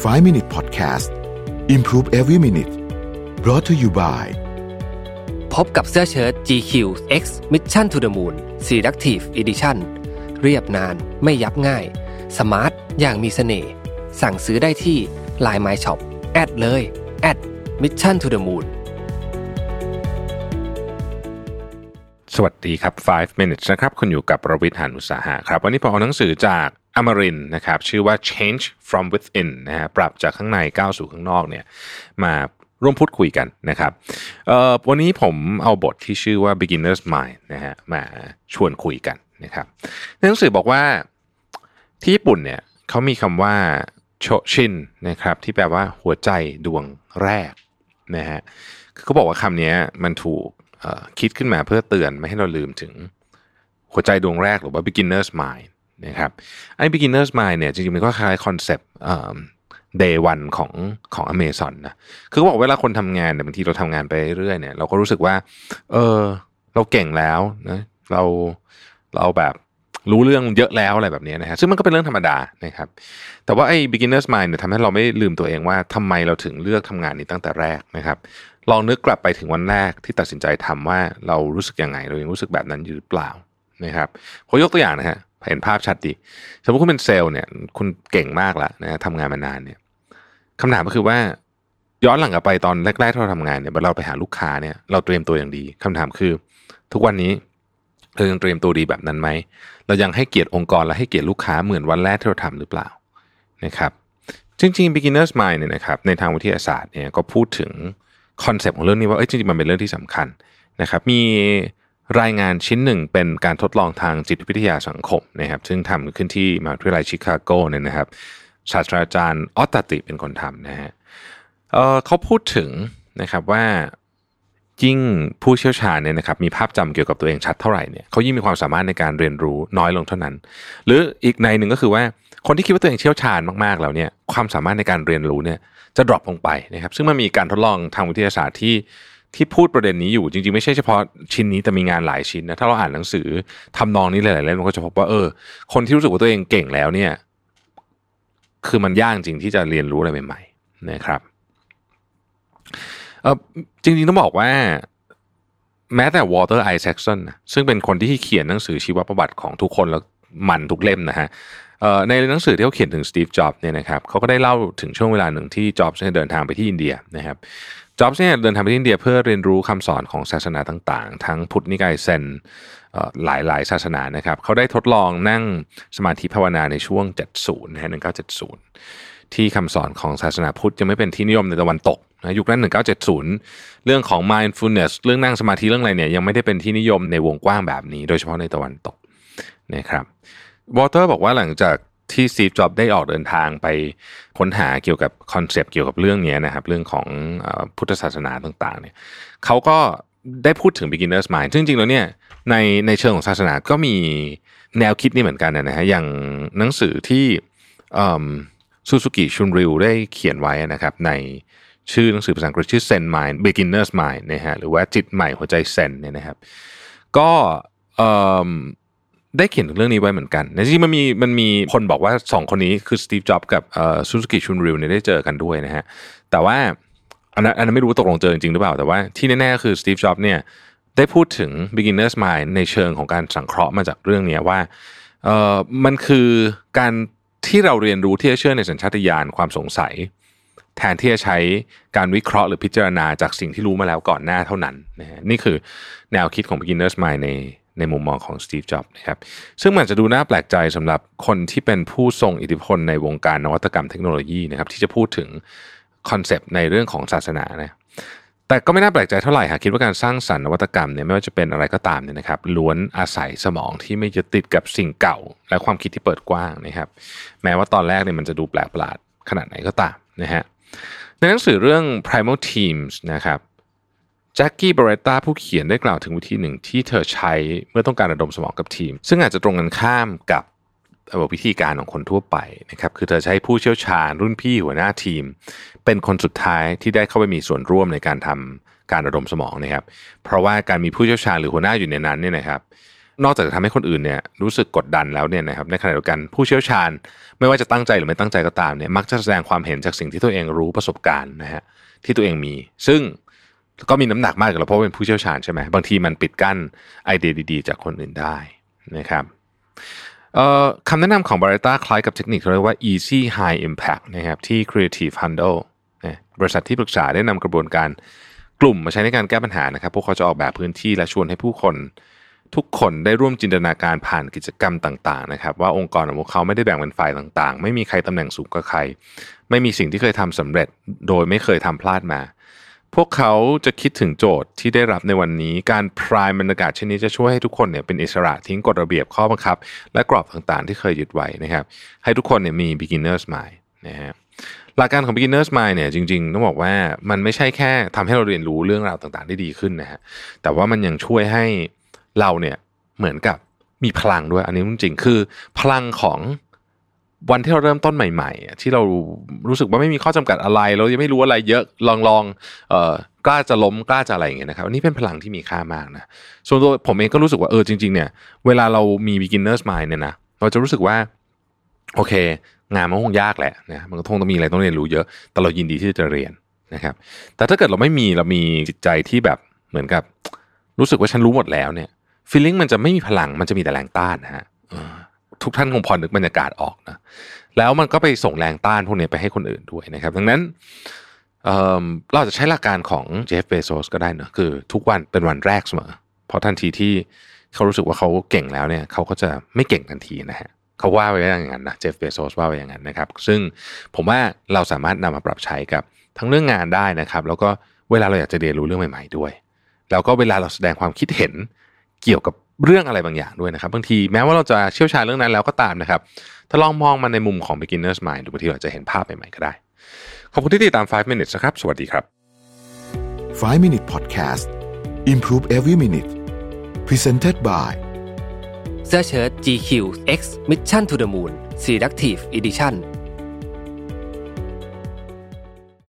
5 Minute Podcast Improve Every Minute brought to you by พบกับเสื้อเชิ้ต GQ X Mission to the Moon Selective Edition เรียบนานไม่ยับง่าย สมาร์ทอย่างมีเสน่ห์สั่งซื้อได้ที่ Line My Shop แอดเลยแอด Mission to the Moon สวัสดีครับ 5 minutes นะครับคุณอยู่กับประวิทย์หานุสาหะครับ วันนี้ผมเอาหนังสือจากอมรินนะครับ ชื่อว่า change from within นะฮะปรับจากข้างในก้าวสู่ข้างนอกเนี่ยมาร่วมพูดคุยกันนะครับวันนี้ผมเอาบทที่ชื่อว่า beginner's mind นะฮะมาชวนคุยกันนะครับในหนังสือบอกว่าที่ญี่ปุ่นเนี่ยเขามีคำว่าโชชินนะครับที่แปลว่าหัวใจดวงแรกนะฮะเขาบอกว่าคำนี้มันถูก คิดขึ้นมาเพื่อเตือนไม่ให้เราลืมถึงหัวใจดวงแรกหรือว่า beginner's mind นะครับไอ้ beginner's mind เนี่ยจริงๆมันก็คล้ายคอนเซปต์ day one ของของ Amazon นะคือเขาบอกเวลาคนทำงานเนี่ยบางทีเราทำงานไปเรื่อยเนี่ยเราก็รู้สึกว่า เออเราเก่งแล้วนะเราเราแบบ รู้เรื่องเยอะแล้วอะไรแบบนี้นะฮะซึ่งมันก็เป็นเรื่องธรรมดานะครับ แต่ว่าไอ้ beginner's mind เนี่ยทำให้เราไม่ลืมตัวเองว่าทำไมเราถึงเลือกทำงานนี้ตั้งแต่แรกนะครับ ลองนึกกลับไปถึงวันแรกที่ตัดสินใจทำว่าเรารู้สึกยังไง เรายังรู้สึกแบบนั้นอยู่หรือเปล่านะครับผมยกตัวอย่างนะฮะเห็นภาพชัดดี สมมติคุณเป็นเซลล์เนี่ยคุณเก่งมากแล้วนะทำงานมานานเนี่ยคำถามก็คือว่าย้อนหลังกลับไปตอนแรกๆที่เราทำงานเนี่ยเราไปหาลูกค้าเนี่ยเราเตรียมตัวอย่างดีคำถามคือ ทุกวันนี้ เรายังเตรียมตัวดีแบบนั้นไหม เรายังให้เกียรติองค์กรและให้เกียรติลูกค้าเหมือนวันแรกที่เราทำหรือเปล่านะครับจริงๆ beginner's mind เนี่ยนะครับในทางวิทยาศาสตร์เนี่ยก็พูดถึงคอนเซปต์ของเรื่องนี้ว่าเอ้ยจริงๆ มันเป็นเรื่องที่สำคัญนะครับมีรายงานชิ้นหนึ่งเป็นการทดลองทางจิตวิทยาสังคมนะครับซึ่งทำขึ้นที่มหาวิทยาลัยชิคาโกเนี่ยนะครับศาสตราจารย์ออตตติเป็นคนทำนะฮะเขาพูดถึงนะครับว่า ยิ่งผู้เชี่ยวชาญเนี่ยนะครับมีภาพจำเกี่ยวกับตัวเองชัดเท่าไหร่เนี่ยเขายิ่งมีความสามารถในการเรียนรู้น้อยลงเท่านั้น หรืออีกนัยหนึ่งก็คือว่าคนที่คิดว่าตัวเองเชี่ยวชาญมากๆแล้วเนี่ยความสามารถในการเรียนรู้เนี่ยจะดรอปลงไปนะครับซึ่งมันมีการทดลองทางวิทยาศาสตร์ที่ที่พูดประเด็นนี้อยู่จริงๆ ไม่ใช่เฉพาะชิ้นนี้แต่มีงานหลายชิ้นนะถ้าเราอ่านหนังสือทำนองนี้หลายๆเล่มเราก็จะพบว่าเออ คนที่รู้สึกว่าตัวเองเก่งแล้วเนี่ย คือมันยากจริงที่จะเรียนรู้อะไรใหม่ ๆ นะครับ เออจริงๆต้องบอกว่า แม้แต่วอเตอร์ไอแซคสันซึ่งเป็นคนที่เขียนหนังสือชีวประวัติของทุกคนแล้วมันทุกเล่มนะฮะในหนังสือที่เขาเขียนถึงสตีฟจ็อบเนี่ยนะครับเขาก็ได้เล่าถึงช่วงเวลาหนึ่งที่จ็อบเดินทางไปที่อินเดียนะครับจ็อบส์เนี่ยเดินทางไปที่อินเดียเพื่อเรียนรู้คำสอนของศาสนาต่างๆ ทั้งพุทธนิกายเซนหลายหลายศาสนานะครับเขาได้ทดลองนั่งสมาธิภาวนาในช่วง 70นะฮะ1970 ที่คำสอนของศาสนาพุทธยังไม่เป็นที่นิยมในตะวันตก นะยุคนั้น1970 เรื่องของ mindfulness เรื่องนั่งสมาธิเรื่องอะไรเนี่ยยังไม่ได้เป็นที่นิยมในวงกว้างแบบนี้ โดยเฉพาะในตะวันตกนะครับ Walter บอกว่าหลังจากที่ Steve Jobs ได้ออกเดินทางไปค้นหาเกี่ยวกับคอนเซปต์เกี่ยวกับเรื่องนี้นะครับ เรื่องของพุทธศาสนาต่างๆเนี่ยเขาก็ได้พูดถึง beginner's mind ซึ่งจริงๆแล้วเนี่ยในในเชิงของศาสนาก็มีแนวคิดนี้เหมือนกันนะฮะอย่างหนังสือที่ซูซูกิชุนริวได้เขียนไว้นะครับใน ชื่อหนังสือภาษาอังกฤษชื่อ Zen Mind Beginner's Mind นะฮะหรือว่าจิตใหม่หัวใจเซนเนี่ยนะครับ ก็ได้เขียนถึงเรื่องนี้ไว้เหมือนกันในที่มันมีมันมีคนบอกว่าสองคนนี้คือสตีฟจ็อบกับซูซูกิชุนริวเนี่ยได้เจอกันด้วยนะฮะแต่ว่าอันนั้นอันนั้นไม่รู้ตกลงเจอจริงหรือเปล่า แต่ว่าที่แน่ๆคือสตีฟจ็อบเนี่ยได้พูดถึง beginner's mind ในเชิงของการสังเคราะห์มาจากเรื่องนี้ว่าเออมันคือการที่เราเรียนรู้ที่จะเชื่อในสัญชาตญาณความสงสัย แทนที่จะใช้การวิเคราะห์หรือพิจารณาจากสิ่งที่รู้มาแล้วก่อนหน้าเท่านั้นนะฮะนี่คือแนวคิดของ beginner's mind ในในมุมมองของสตีฟจ็อบส์นะครับซึ่งมันจะดูน่าแปลกใจสำหรับคนที่เป็นผู้ทรงอิทธิพลในวงการนวัตกรรมเทคโนโลยีนะครับที่จะพูดถึงคอนเซปต์ในเรื่องของศาสนานะแต่ก็ไม่น่าแปลกใจเท่าไหร่หากคิดว่าการสร้างสรรค์นวัตกรรมเนี่ยไม่ว่าจะเป็นอะไรก็ตามเนี่ยนะครับล้วนอาศัยสมองที่ไม่ยึดติดกับสิ่งเก่า และความคิดที่เปิดกว้างนะครับ แม้ว่าตอนแรกเนี่ยมันจะดูแปลกประหลาดขนาดไหนก็ตามนะฮะ ในหนังสือเรื่อง primal teams นะครับแจ็คกี้บรตตาผู้เขียนได้กล่าวถึงวิธีหนึ่งที่เธอใช้เมื่อต้องการระดมสมองกับทีม ซึ่งอาจจะตรงกันข้ามกับวิธีการของคนทั่วไปนะครับคือเธอใช้ผู้เชี่ยวชาญรุ่นพี่หัวหน้าทีม เป็นคนสุดท้ายที่ได้เข้าไปมีส่วนร่วมในการทำการระดมสมองนะครับ เพราะว่าการมีผู้เชี่ยวชาญหรือหัวหน้าอยู่ในนั้นเนี่ยนะครับ นอกจากจะทำให้คนอื่นเนี่ยรู้สึกกดดันแล้วเนี่ยนะครับในขณะเดียวกันผู้เชี่ยวชาญ ไม่ว่าจะตั้งใจหรือไม่ตั้งใจก็ตามเนี่ยมักจะแสดงความเห็นจากสิ่งที่ตัวเองรู้ประสบการณ์นะฮะที่ตัวเองมี ซึ่งก็มีน้ำหนักมากกับเราเพราะเป็นผู้เชี่ยวชาญใช่ไหมบางทีมันปิดกั้นไอเดียดีๆ จากคนอื่นได้นะครับคำแนะนำของบริต้าคล้ายกับเทคนิคเรียกว่า easy high impact นะครับที่ creative handle บริษัทที่ปรึกษาได้นำกระบวนการกลุ่มมาใช้ในการแก้ปัญหานะครับ พวกเขาจะออกแบบพื้นที่และชวนให้ผู้คน ทุกคนได้ร่วมจินตนาการผ่านกิจกรรมต่างๆนะครับว่าองค์กรของพวกเขาไม่ได้แบ่งเป็นฝ่ายต่างๆ ไม่มีใครตำแหน่งสูงกว่าใคร ไม่มีสิ่งที่เคยทำสำเร็จ โดยไม่เคยทำพลาดมา พวกเขาจะคิดถึงโจทย์ที่ได้รับในวันนี้การพรายบรรยากาศเช่นนี้จะช่วยให้ทุกคนเนี่ยเป็นอิสระทิ้งกฎระเบียบข้อบังคับ และกรอบต่างๆ ที่เคยยึดไว้นะครับ ให้ทุกคนเนี่ยมี beginners mind นะฮะหลักการของ beginners mind เนี่ยจริงๆต้องบอกว่ามันไม่ใช่แค่ทำให้เราเรียนรู้เรื่องราวต่างๆ ได้ดีขึ้นนะฮะแต่ว่ามันยังช่วยให้ เราเนี่ยเหมือนกับมีพลังด้วย อันนี้จริงๆคือ พลังของวันที่เราเริ่มต้นใหม่ๆ ที่เรารู้สึกว่าไม่มีข้อจำกัดอะไรเรายังไม่รู้อะไรเยอะลองลองเออกล้าจะล้มกล้าจะอะไรอย่างเงี้ยนะครับอันนี้เป็นพลังที่มีค่ามากนะส่วนตัวผมเองก็รู้สึกว่าเออจริง ๆ เนี่ย เวลาเรามี beginners mind เนี่ยนะเราจะรู้สึกว่า โอเค งานมันคงยากแหละนะมันก็คงต้องมีอะไรต้องเรียนรู้เยอะ แต่เรายินดีที่จะเรียนนะครับ แต่ถ้าเกิดเราไม่มีเรามีจิตใจที่แบบเหมือนกับ รู้สึกว่าฉันรู้หมดแล้วเนี่ย ฟีลลิ่งมันจะไม่มีพลังมันจะมีแต่แรงต้านนะฮะทุกท่านคงพอนึกบรรยากาศออกนะแล้วมันก็ไปส่งแรงต้านพวกนี้ไปให้คนอื่นด้วยนะครับ ดังนั้นเเราจะใช้หลักการของเจฟเบโซสก็ได้นะคือทุกวันเป็นวันแรกเสมอเพราะทันทีที่เขารู้สึกว่าเขาเก่งแล้วเนี่ยเขาก็จะไม่เก่งทันทีนะฮะเขาว่าไว้อย่างนั้นนะเจฟเบโซสว่าไว้อย่างนั้นนะครับ ซึ่งผมว่าเราสามารถนำมาปรับใช้กับทั้งเรื่องงานได้นะครับ แล้วก็เวลาเราอยากจะเรียนรู้เรื่องใหม่ ๆด้วย แล้วก็เวลาเราแสดงความคิดเห็น เกี่ยวกับเรื่องอะไรบางอย่างด้วยนะครับบางทีแม้ว่าเราจะเชี่ยวชาญเรื่องนั้นแล้วก็ตามนะครับ ถ้าลองมองมันในมุมของ beginner's mind หรือบางทีเราจะเห็นภาพใหม่ๆก็ได้ ขอบคุณที่ติดตาม 5 minutes นะครับ สวัสดีครับ 5 minute podcast improve every minute presented by เสื้อเชิ้ต GQ X Mission to the Moon Selective Edition